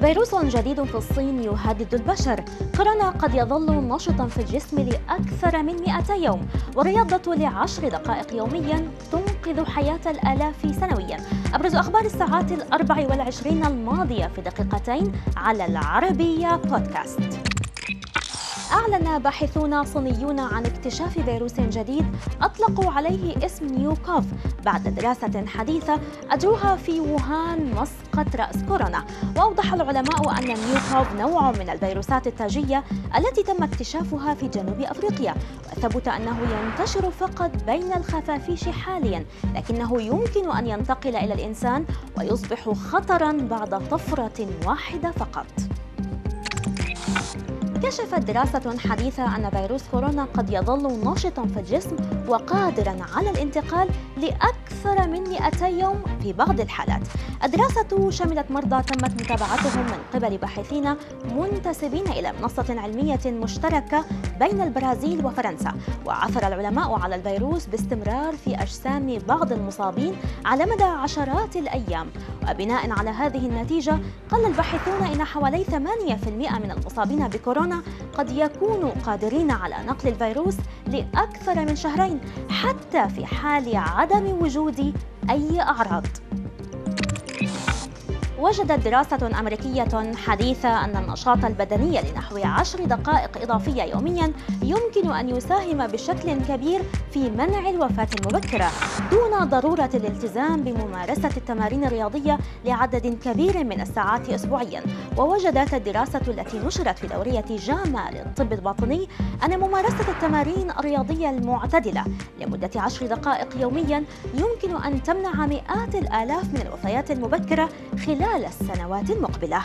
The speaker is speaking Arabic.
فيروس جديد في الصين يهدد البشر. كورونا قد يظل نشطا في الجسم لأكثر من 200 يوم والرياضة لعشر دقائق يوميا تنقذ حياة الآلاف سنويا. أبرز أخبار الساعات الأربع والعشرين الماضية في دقيقتين على العربية بودكاست. أعلن باحثون صينيون عن اكتشاف فيروس جديد أطلقوا عليه اسم نيوكوف بعد دراسة حديثة أجروها في ووهان مسقط رأس كورونا. وأوضح العلماء أن نيوكوف نوع من الفيروسات التاجية التي تم اكتشافها في جنوب أفريقيا. وثبت أنه ينتشر فقط بين الخفافيش حاليا لكنه يمكن أن ينتقل إلى الإنسان ويصبح خطرا بعد طفرة واحدة فقط. كشفت دراسة حديثة أن فيروس كورونا قد يظل نشطا في الجسم وقادرا على الانتقال لأكثر من 200 يوم في بعض الحالات. الدراسة شملت مرضى تمت متابعتهم من قبل باحثين منتسبين إلى منصة علمية مشتركة بين البرازيل وفرنسا، وعثر العلماء على الفيروس باستمرار في أجسام بعض المصابين على مدى عشرات الأيام، وبناء على هذه النتيجة قال الباحثون إن حوالي 8% من المصابين بكورونا قد يكونوا قادرين على نقل الفيروس لأكثر من شهرين حتى في حال عدم وجود أي أعراض. وجدت دراسة أمريكية حديثة أن النشاط البدني لنحو عشر دقائق إضافية يوميا يمكن أن يساهم بشكل كبير في منع الوفاة المبكرة. دون ضرورة الالتزام بممارسة التمارين الرياضية لعدد كبير من الساعات أسبوعيا. ووجدت الدراسة التي نشرت في دورية جامعة للطب الباطني أن ممارسة التمارين الرياضية المعتدلة لمدة عشر دقائق يوميا يمكن أن تمنع مئات الآلاف من الوفيات المبكرة خلال السنوات المقبلة.